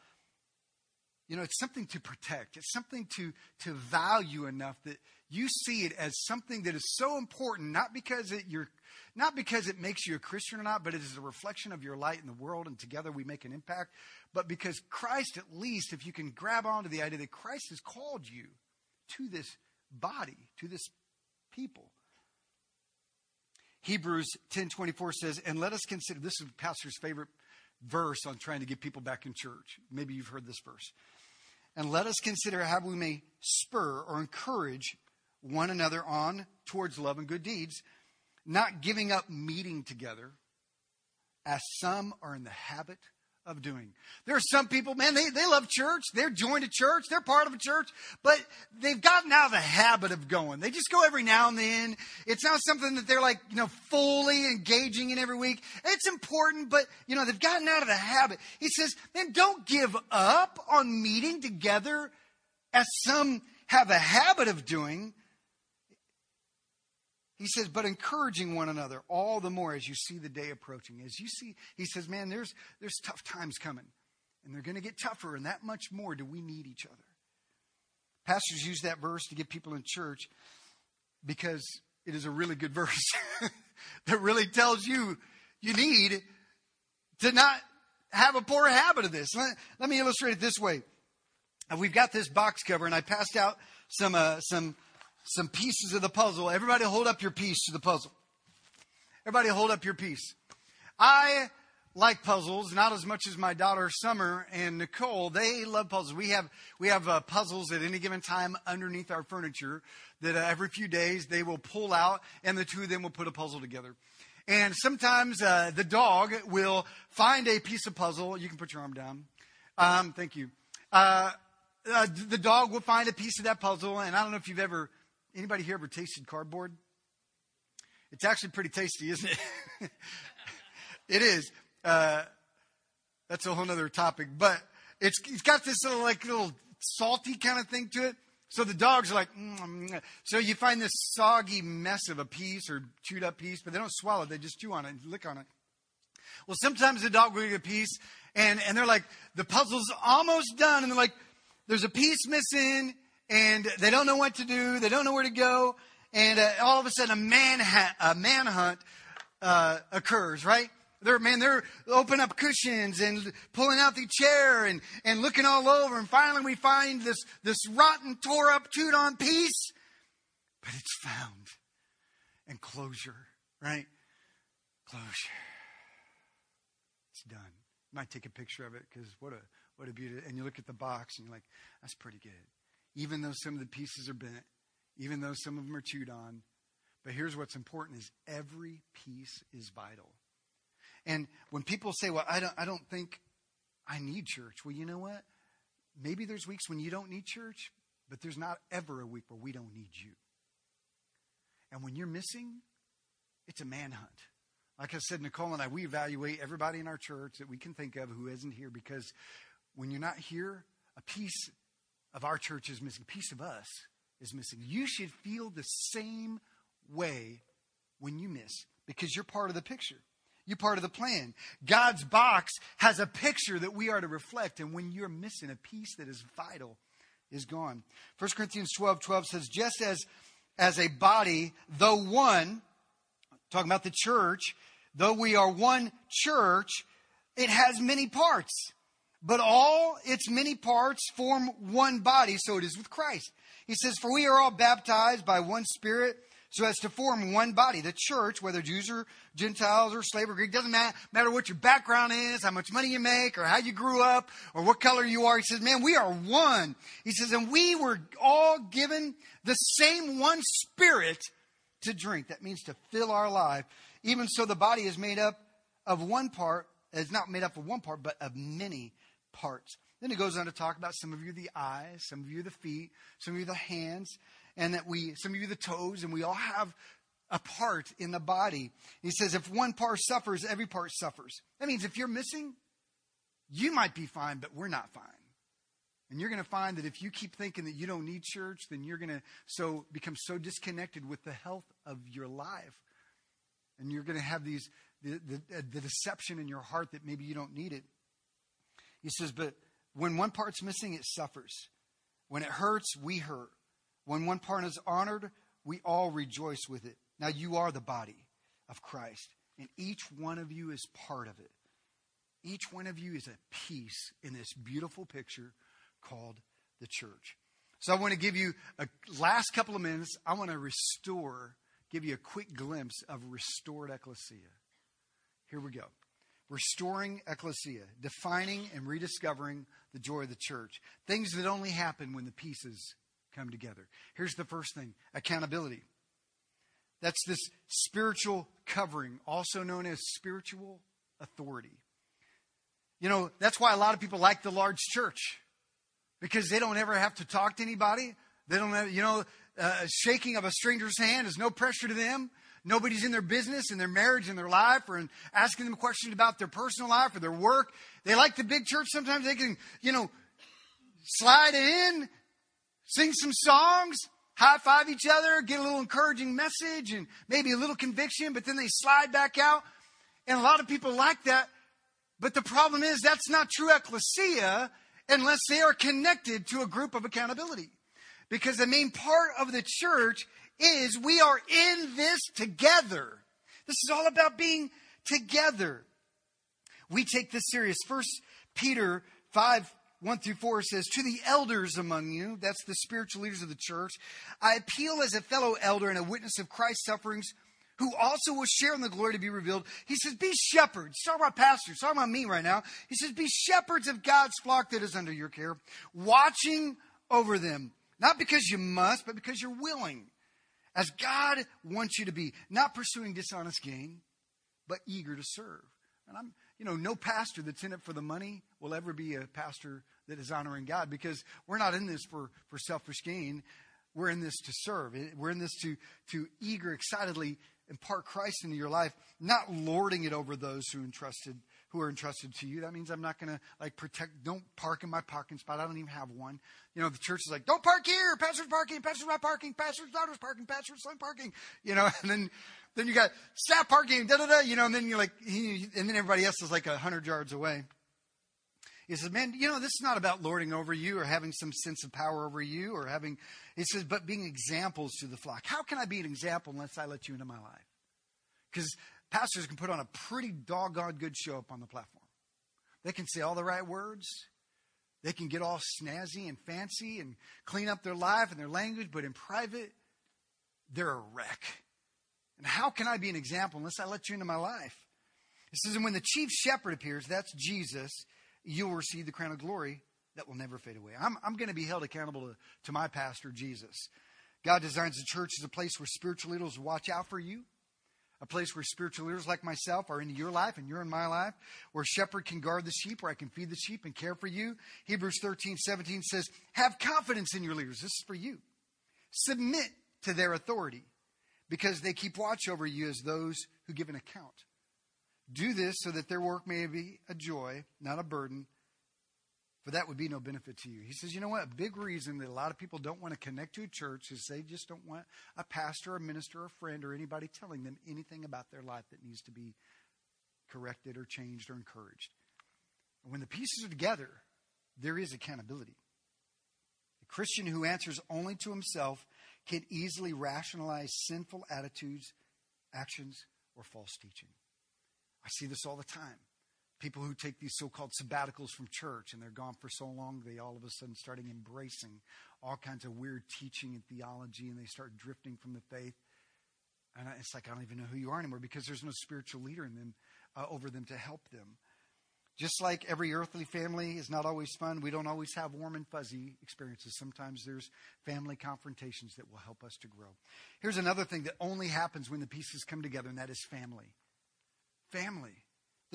you know, it's something to protect, it's something to, to value enough that you see it as something that is so important, not because it, you're, not because it makes you a Christian or not, but it is a reflection of your light in the world, and together we make an impact. But because Christ, at least, if you can grab onto the idea that Christ has called you to this body, to this people. Hebrews 10:24 says, "And let us consider this is pastor's favorite verse on trying to get people back in church. Maybe you've heard this verse. And let us consider how we may spur or encourage one another on towards love and good deeds, not giving up meeting together, as some are in the habit of doing. There are some people, man, they, they love church. They're joined a church. They're part of a church, but they've gotten out of the habit of going. They just go every now and then. It's not something that they're like, you know, fully engaging in every week. It's important, but, you know, they've gotten out of the habit. He says, man, don't give up on meeting together as some have a habit of doing. He says, but encouraging one another all the more as you see the day approaching. As you see, he says, man, there's, there's tough times coming, and they're going to get tougher, and that much more do we need each other. Pastors use that verse to get people in church because it is a really good verse that really tells you you need to not have a poor habit of this. Let, let me illustrate it this way. We've got this box cover, and I passed out some uh, some some pieces of the puzzle. Everybody hold up your piece to the puzzle. Everybody hold up your piece. I like puzzles, not as much as my daughter Summer and Nicole. They love puzzles. We have we have uh, puzzles at any given time underneath our furniture that uh, every few days they will pull out, and the two of them will put a puzzle together. And sometimes uh, the dog will find a piece of puzzle. You can put your arm down. Um, thank you. Uh, uh, the dog will find a piece of that puzzle, and I don't know if you've ever Anybody here ever tasted cardboard? It's actually pretty tasty, isn't it? it is. Uh, that's a whole other topic, but it's it's got this little like little salty kind of thing to it. So the dogs are like, mm so you find this soggy mess of a piece or chewed up piece, but they don't swallow they just chew on it and lick on it. Well, sometimes the dog will get a piece, and and they're like, the puzzle's almost done, and they're like, there's a piece missing, and they don't know what to do. They don't know where to go. And uh, all of a sudden, a, man a manhunt uh, occurs, right? They're, man, they're opening up cushions and pulling out the chair and, and looking all over. And finally, we find this, this rotten, tore up, chewed on piece. But it's found. And closure, right? Closure. It's done. You might take a picture of it because what a, what a beauty. And you look at the box and you're like, that's pretty good even though some of the pieces are bent, even though some of them are chewed on. But here's what's important is every piece is vital. And when people say, well, I don't, I don't think I need church. Well, you know what? Maybe there's weeks when you don't need church, but there's not ever a week where we don't need you. And when you're missing, it's a manhunt. Like I said, Nicole and I, we evaluate everybody in our church that we can think of who isn't here because when you're not here, a piece of our church is missing, piece of us is missing. You should feel the same way when you miss because you're part of the picture. You're part of the plan. God's box has a picture that we are to reflect, and when you're missing a piece that is vital, is gone. 1 Corinthians 12 12 says, just as as a body, though one, talking about the church, though we are one church, it has many parts. But all its many parts form one body, so it is with Christ. He says, For we are all baptized by one Spirit so as to form one body. The church, whether Jews or Gentiles or slave or Greek, doesn't matter, matter what your background is, how much money you make, or how you grew up, or what color you are. He says, man, we are one. He says, and we were all given the same one spirit to drink. That means to fill our life. Even so, the body is made up of one part, it's not made up of one part, but of many parts. Then he goes on to talk about some of you the eyes, some of you the feet, some of you the hands, and that we, some of you the toes, and we all have a part in the body. He says, if one part suffers, every part suffers. That means if you're missing, you might be fine, but we're not fine. And you're going to find that if you keep thinking that you don't need church, then you're going to so become so disconnected with the health of your life. And you're going to have these the, the, the deception in your heart that maybe you don't need it. He says, but when one part's missing, it suffers. When it hurts, we hurt. When one part is honored, we all rejoice with it. Now you are the body of Christ, and each one of you is part of it. Each one of you is a piece in this beautiful picture called the church. So I want to give you a last couple of minutes. I want to restore, give you a quick glimpse of restored ecclesia. Here we go. Restoring ecclesia, defining and rediscovering the joy of the church. Things that only happen when the pieces come together. Here's the first thing accountability. That's this spiritual covering, also known as spiritual authority. You know, that's why a lot of people like the large church because they don't ever have to talk to anybody. They don't have, you know, uh, shaking of a stranger's hand is no pressure to them. Nobody's in their business, in their marriage, in their life, or in asking them questions about their personal life or their work. They like the big church. Sometimes they can, you know, slide in, sing some songs, high five each other, get a little encouraging message and maybe a little conviction, but then they slide back out. And a lot of people like that. But the problem is that's not true ecclesia unless they are connected to a group of accountability. Because the main part of the church is we are in this together. This is all about being together. We take this serious. First Peter 5 1 through 4 says, To the elders among you, that's the spiritual leaders of the church, I appeal as a fellow elder and a witness of Christ's sufferings, who also will share in the glory to be revealed. He says, Be shepherds. Talk about pastors. Talk about me right now. He says, Be shepherds of God's flock that is under your care, watching over them, not because you must, but because you're willing, as God wants you to be, not pursuing dishonest gain, but eager to serve. And I'm, you know, no pastor that's in it for the money will ever be a pastor that is honoring God because we're not in this for, for selfish gain. We're in this to serve. We're in this to, to eager, excitedly impart Christ into your life, not lording it over those who entrusted who are entrusted to you. That means I'm not going to like protect. Don't park in my parking spot. I don't even have one. You know, the church is like, don't park here. Pastor's parking. Pastor's not parking. Pastor's daughter's parking. Pastor's son parking. You know, and then then you got staff parking. Da da da. You know, and then you're like, and then everybody else is like a hundred yards away. He says, man, you know, this is not about lording over you or having some sense of power over you or having, he says, but being examples to the flock. How can I be an example unless I let you into my life? Because pastors can put on a pretty doggone good show up on the platform. They can say all the right words. They can get all snazzy and fancy and clean up their life and their language, but in private, they're a wreck. And how can I be an example unless I let you into my life? It says, and when the chief shepherd appears, that's Jesus, you'll receive the crown of glory that will never fade away. I'm, I'm going to be held accountable to, to my pastor, Jesus. God designs the church as a place where spiritual leaders watch out for you, a place where spiritual leaders like myself are into your life and you're in my life, where shepherd can guard the sheep, where I can feed the sheep and care for you. Hebrews 13, 17 says, Have confidence in your leaders. This is for you. Submit to their authority because they keep watch over you as those who give an account. Do this so that their work may be a joy, not a burden, for that would be no benefit to you. He says, you know what? A big reason that a lot of people don't want to connect to a church is they just don't want a pastor, a minister, a friend, or anybody telling them anything about their life that needs to be corrected or changed or encouraged. And when the pieces are together, there is accountability. A Christian who answers only to himself can easily rationalize sinful attitudes, actions, or false teaching. I see this all the time. People who take these so called sabbaticals from church and they're gone for so long, they all of a sudden starting embracing all kinds of weird teaching and theology and they start drifting from the faith. And it's like, I don't even know who you are anymore because there's no spiritual leader in them, uh, over them to help them. Just like every earthly family is not always fun, we don't always have warm and fuzzy experiences. Sometimes there's family confrontations that will help us to grow. Here's another thing that only happens when the pieces come together, and that is family. Family.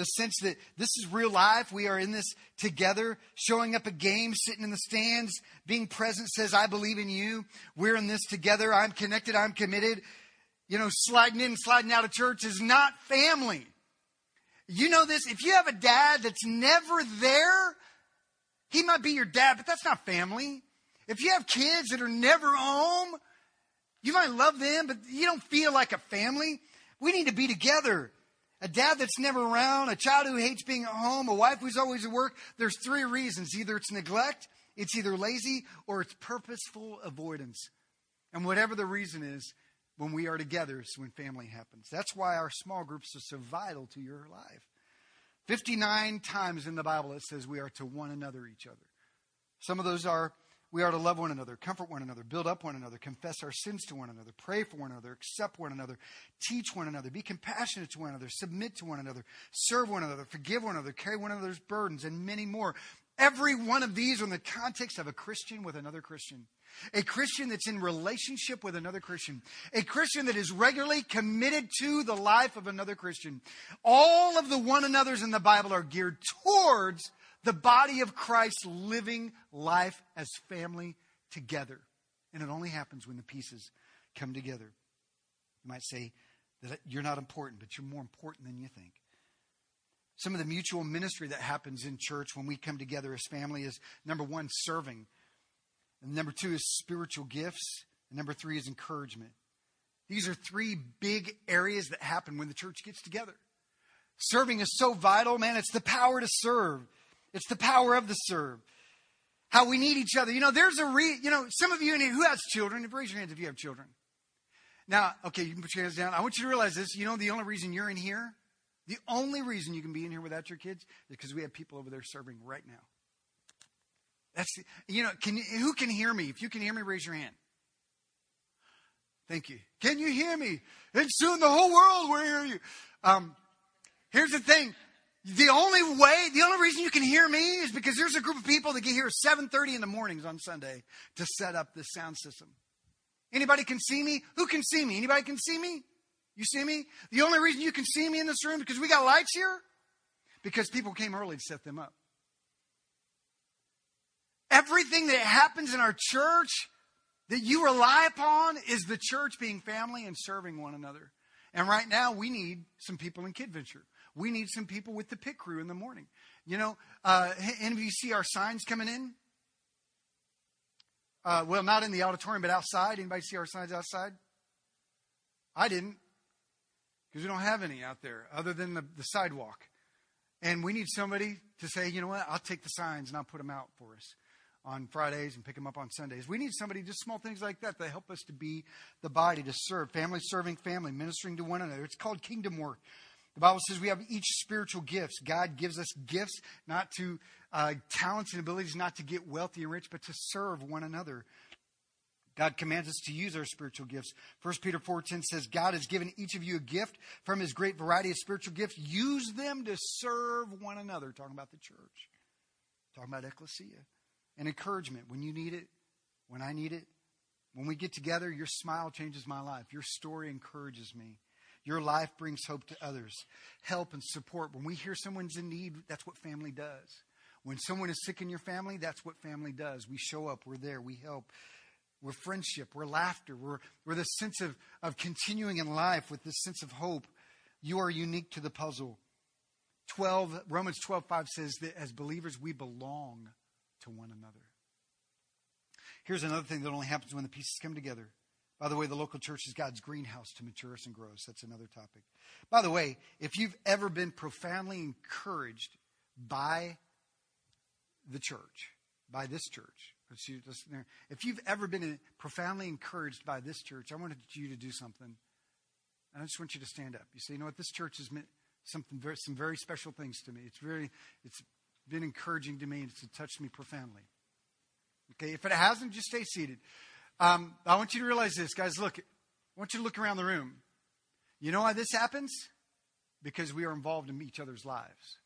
The sense that this is real life. We are in this together, showing up a game, sitting in the stands, being present says, I believe in you. We're in this together. I'm connected. I'm committed. You know, sliding in, sliding out of church is not family. You know this? If you have a dad that's never there, he might be your dad, but that's not family. If you have kids that are never home, you might love them, but you don't feel like a family. We need to be together. A dad that's never around, a child who hates being at home, a wife who's always at work. There's three reasons. Either it's neglect, it's either lazy, or it's purposeful avoidance. And whatever the reason is, when we are together is when family happens. That's why our small groups are so vital to your life. 59 times in the Bible it says we are to one another each other. Some of those are we are to love one another, comfort one another, build up one another, confess our sins to one another, pray for one another, accept one another, teach one another, be compassionate to one another, submit to one another, serve one another, forgive one another, carry one another's burdens, and many more. Every one of these are in the context of a Christian with another Christian. A Christian that's in relationship with another Christian. A Christian that is regularly committed to the life of another Christian. All of the one another's in the Bible are geared towards the body of Christ living life as family together. And it only happens when the pieces come together. You might say that you're not important, but you're more important than you think. Some of the mutual ministry that happens in church when we come together as family is number one, serving. And number two is spiritual gifts. And number three is encouragement. These are three big areas that happen when the church gets together. Serving is so vital, man. It's the power to serve. It's the power of the serve. How we need each other. You know, there's a re, you know, some of you in here who has children, raise your hands if you have children. Now, okay, you can put your hands down. I want you to realize this. You know, the only reason you're in here, the only reason you can be in here without your kids is because we have people over there serving right now. That's, the, you know, can, who can hear me? If you can hear me, raise your hand. Thank you. Can you hear me? And soon the whole world will hear you. Um, here's the thing. The only way, the only reason you can hear me is because there's a group of people that get here at 7.30 in the mornings on Sunday to set up this sound system. Anybody can see me? Who can see me? Anybody can see me? You see me? The only reason you can see me in this room because we got lights here? Because people came early to set them up. Everything that happens in our church that you rely upon is the church being family and serving one another. And right now, we need some people in Kid Venture. We need some people with the pit crew in the morning. You know, uh, any of you see our signs coming in? Uh, well, not in the auditorium, but outside. Anybody see our signs outside? I didn't, because we don't have any out there other than the, the sidewalk. And we need somebody to say, you know what, I'll take the signs and I'll put them out for us on Fridays and pick them up on Sundays. We need somebody, just small things like that, that help us to be the body, to serve. Family serving family, ministering to one another. It's called kingdom work. The Bible says we have each spiritual gifts. God gives us gifts, not to uh, talents and abilities, not to get wealthy and rich, but to serve one another. God commands us to use our spiritual gifts. 1 Peter 4.10 says, God has given each of you a gift from his great variety of spiritual gifts. Use them to serve one another. Talking about the church. Talking about ecclesia and encouragement when you need it, when I need it. When we get together, your smile changes my life. Your story encourages me. Your life brings hope to others. Help and support. When we hear someone's in need, that's what family does. When someone is sick in your family, that's what family does. We show up, we're there, we help. We're friendship, we're laughter, we're, we're the sense of, of continuing in life with this sense of hope. You are unique to the puzzle. 12, Romans 12, 5 says that as believers, we belong to one another. Here's another thing that only happens when the pieces come together. By the way, the local church is God's greenhouse to mature us and grow us. That's another topic. By the way, if you've ever been profoundly encouraged by the church, by this church. If you've ever been profoundly encouraged by this church, I wanted you to do something. And I just want you to stand up. You say, you know what, this church has meant something very, some very special things to me. It's very, it's been encouraging to me. And it's touched me profoundly. Okay, if it hasn't, just stay seated. Um, I want you to realize this, guys. Look, I want you to look around the room. You know why this happens? Because we are involved in each other's lives.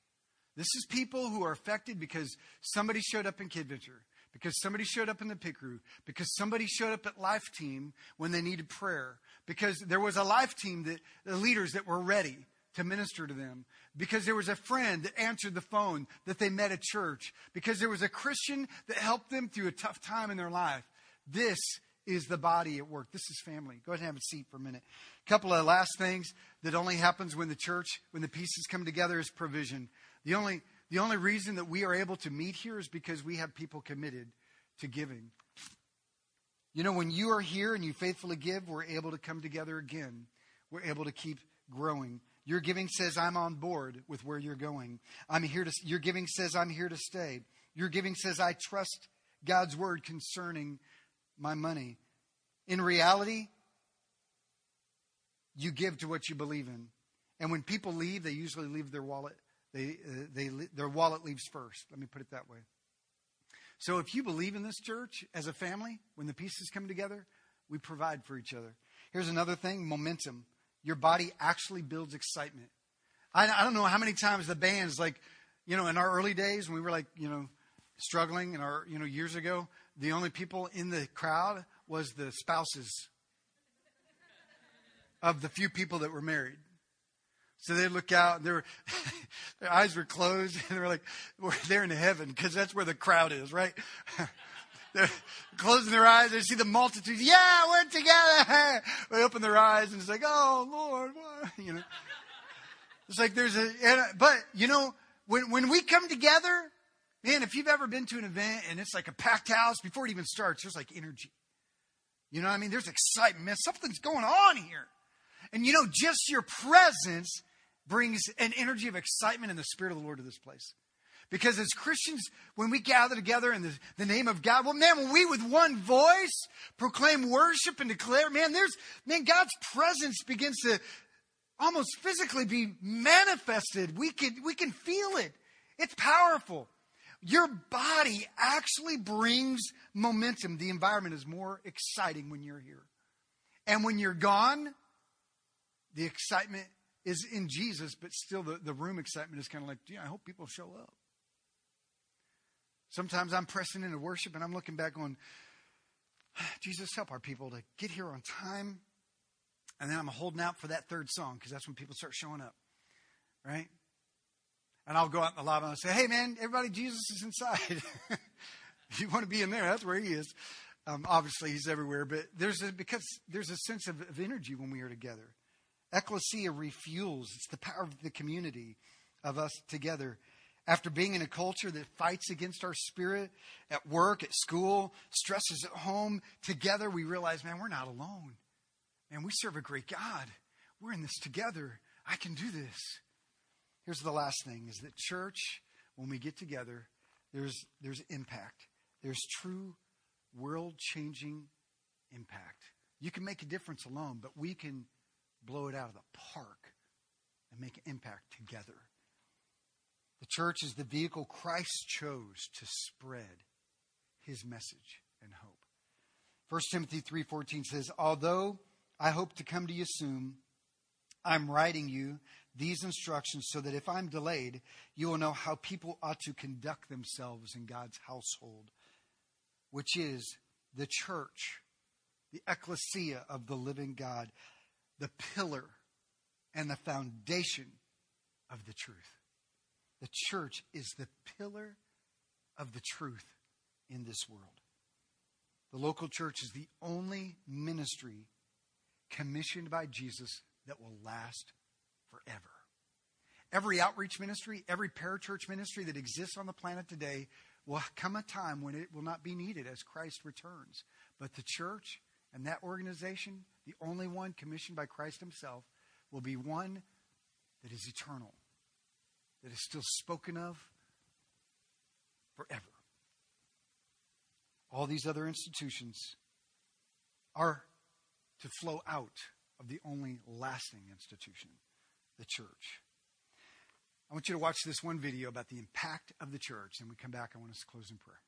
This is people who are affected because somebody showed up in Kid Venture, because somebody showed up in the pit crew, because somebody showed up at Life Team when they needed prayer, because there was a Life Team that the leaders that were ready to minister to them, because there was a friend that answered the phone that they met at church, because there was a Christian that helped them through a tough time in their life. This is the body at work. This is family. Go ahead and have a seat for a minute. A couple of last things that only happens when the church, when the pieces come together, is provision. The only, the only reason that we are able to meet here is because we have people committed to giving. You know, when you are here and you faithfully give, we're able to come together again. We're able to keep growing. Your giving says, I'm on board with where you're going. I'm here to, your giving says, I'm here to stay. Your giving says, I trust God's word concerning my money. In reality, you give to what you believe in. And when people leave, they usually leave their wallet. They, uh, they, their wallet leaves first. Let me put it that way. So if you believe in this church as a family, when the pieces come together, we provide for each other. Here's another thing momentum. Your body actually builds excitement. I, I don't know how many times the bands, like, you know, in our early days when we were like, you know, struggling in our, you know, years ago, the only people in the crowd was the spouses of the few people that were married. So they look out and were, their eyes were closed and they're like, they're there in heaven because that's where the crowd is, right? they're closing their eyes. They see the multitudes. Yeah, we're together. They open their eyes and it's like, oh Lord, what? you know. It's like there's a, but you know, when when we come together, man, if you've ever been to an event and it's like a packed house before it even starts, there's like energy. You know what I mean? There's excitement. Man, something's going on here. And you know, just your presence brings an energy of excitement in the Spirit of the Lord to this place. Because as Christians, when we gather together in the, the, name of God, well, man, when we with one voice proclaim worship and declare, man, there's, man, God's presence begins to almost physically be manifested. We can, we can feel it. It's powerful. Your body actually brings momentum. The environment is more exciting when you're here. And when you're gone, the excitement is in Jesus, but still the, the room excitement is kind of like, yeah, I hope people show up. Sometimes I'm pressing into worship and I'm looking back on, Jesus, help our people to get here on time. And then I'm holding out for that third song because that's when people start showing up, right? And I'll go out in the lobby and I'll say, hey, man, everybody, Jesus is inside. if you want to be in there, that's where he is. Um, obviously, he's everywhere, but there's a, because there's a sense of, of energy when we are together. Ecclesia refuels. It's the power of the community of us together. After being in a culture that fights against our spirit at work, at school, stresses at home, together we realize, man, we're not alone. And we serve a great God. We're in this together. I can do this. Here's the last thing is that church, when we get together, there's there's impact. There's true world changing impact. You can make a difference alone, but we can blow it out of the park and make an impact together. The church is the vehicle Christ chose to spread his message and hope. 1 Timothy 3:14 says, "Although I hope to come to you soon, I'm writing you these instructions so that if I'm delayed, you will know how people ought to conduct themselves in God's household, which is the church, the ecclesia of the living God, the pillar and the foundation of the truth. The church is the pillar of the truth in this world. The local church is the only ministry commissioned by Jesus that will last forever. Every outreach ministry, every parachurch ministry that exists on the planet today will come a time when it will not be needed as Christ returns. But the church and that organization, the only one commissioned by Christ Himself, will be one that is eternal, that is still spoken of forever. all these other institutions are to flow out of the only lasting institution, the church. I want you to watch this one video about the impact of the church. And we come back, I want us to close in prayer.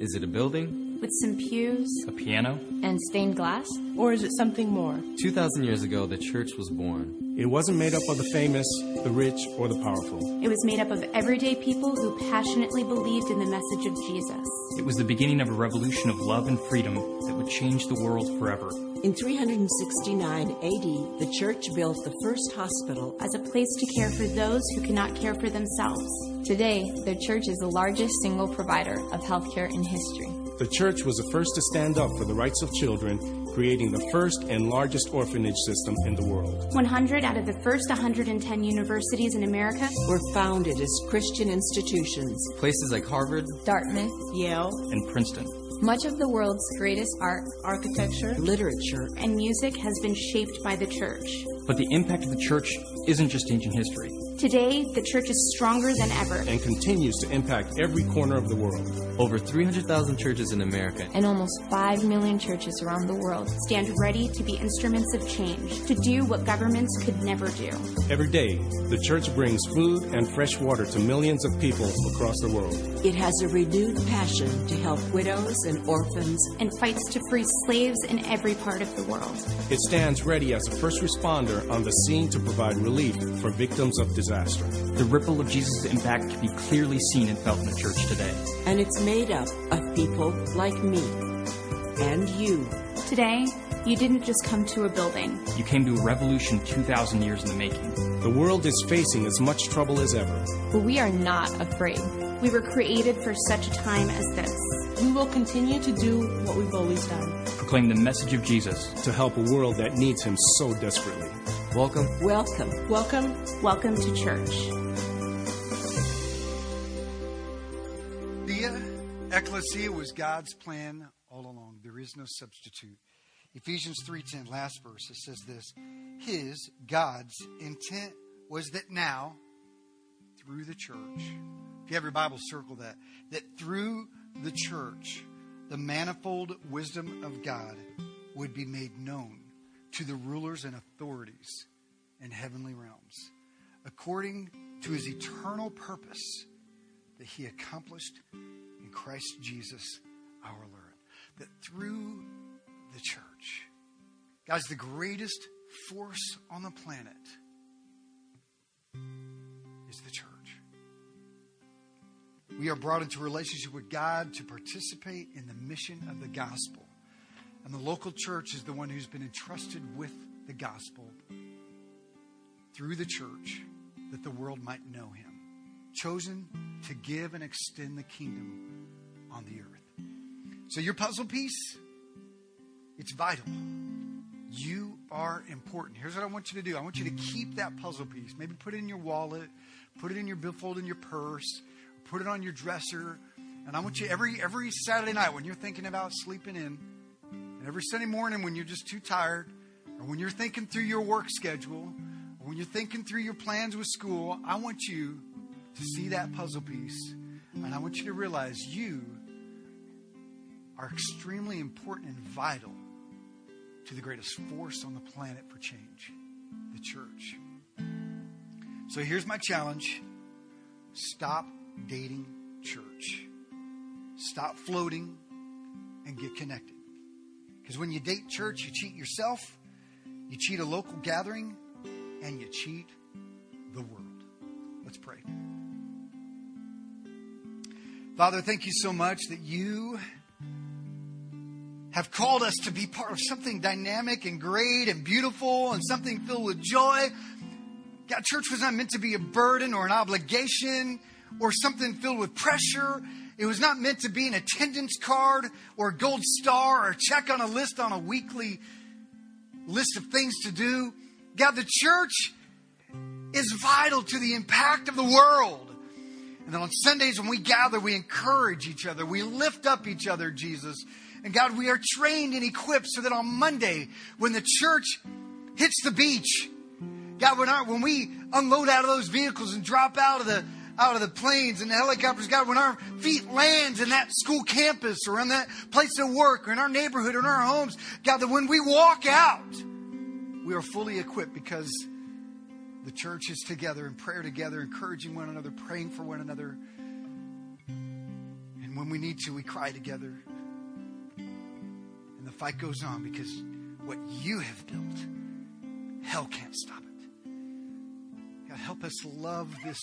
Is it a building? With some pews A piano? and stained glass? Or is it something more? 2,000 years ago, the church was born. It wasn't made up of the famous, the rich, or the powerful. It was made up of everyday people who passionately believed in the message of Jesus. It was the beginning of a revolution of love and freedom that would change the world forever. In 369 AD, the church built the first hospital. As a place to care for those who cannot care for themselves. Today, the church is the largest single provider of healthcare in history. The church was the first to stand up for the rights of children, creating the first and largest orphanage system in the world. 100 out of the first 110 universities in America Were founded as Christian institutions. Places like Harvard, Dartmouth, Yale, And Princeton. much of the world's greatest art architecture, literature, and music has been shaped by the church. But the impact of the church isn't just ancient history. Today, the church is stronger than ever. And continues to impact every corner of the world. over 300,000 churches in America, and almost 5 million churches around the world stand ready to be instruments of change, to do what governments could never do, Every day, the church brings food and fresh water to millions of people across the world. it has a renewed passion to help widows and orphans. and fights to free slaves in every part of the world. It stands ready as a first responder on the scene to provide relief for victims of disaster. The ripple of Jesus' impact can be clearly seen and felt in the church today. And it's made up of people like me and you. Today, you didn't just come to a building. You came to a revolution 2,000 years in the making. The world is facing as much trouble as ever. But we are not afraid. We were created for such a time as this. We will continue to do what we've always done. Proclaim the message of Jesus. to help a world that needs him so desperately. Welcome. Welcome. Welcome. Welcome to church. The ecclesia was God's plan all along. There is no substitute. Ephesians 3:10 last verse it says this, his God's intent was that now through the church. If you have your Bible circle that that through the church the manifold wisdom of God would be made known to the rulers and authorities in heavenly realms according to his eternal purpose that he accomplished in Christ Jesus our Lord. That through the church, guys, the greatest force on the planet is the church. We are brought into relationship with God to participate in the mission of the gospel. And the local church is the one who's been entrusted with the gospel through the church that the world might know him. Chosen to give and extend the kingdom on the earth. So, your puzzle piece, it's vital. You are important. Here's what I want you to do I want you to keep that puzzle piece. Maybe put it in your wallet, put it in your billfold in your purse, put it on your dresser. And I want you every every Saturday night when you're thinking about sleeping in, every Sunday morning when you're just too tired, or when you're thinking through your work schedule, or when you're thinking through your plans with school, I want you to see that puzzle piece. And I want you to realize you are extremely important and vital to the greatest force on the planet for change the church. So here's my challenge stop dating church, stop floating, and get connected. Because when you date church, you cheat yourself, you cheat a local gathering, and you cheat the world. Let's pray. Father, thank you so much that you have called us to be part of something dynamic and great and beautiful and something filled with joy. God, church was not meant to be a burden or an obligation or something filled with pressure. It was not meant to be an attendance card or a gold star or a check on a list on a weekly list of things to do. God, the church is vital to the impact of the world. And then on Sundays when we gather, we encourage each other. We lift up each other, Jesus. And God, we are trained and equipped so that on Monday, when the church hits the beach, God, when, our, when we unload out of those vehicles and drop out of the out of the planes and the helicopters, God, when our feet lands in that school campus or in that place of work or in our neighborhood or in our homes, God, that when we walk out, we are fully equipped because the church is together in prayer together, encouraging one another, praying for one another. And when we need to, we cry together. And the fight goes on because what you have built, hell can't stop it. God, help us love this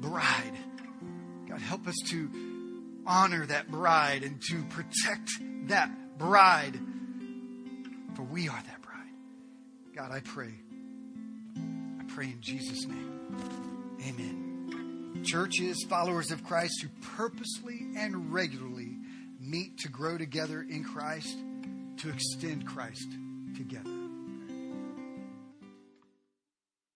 bride. God, help us to honor that bride and to protect that bride. For we are that bride. God, I pray I pray in Jesus' name. Amen. Churches, followers of Christ who purposely and regularly meet to grow together in Christ, to extend Christ together.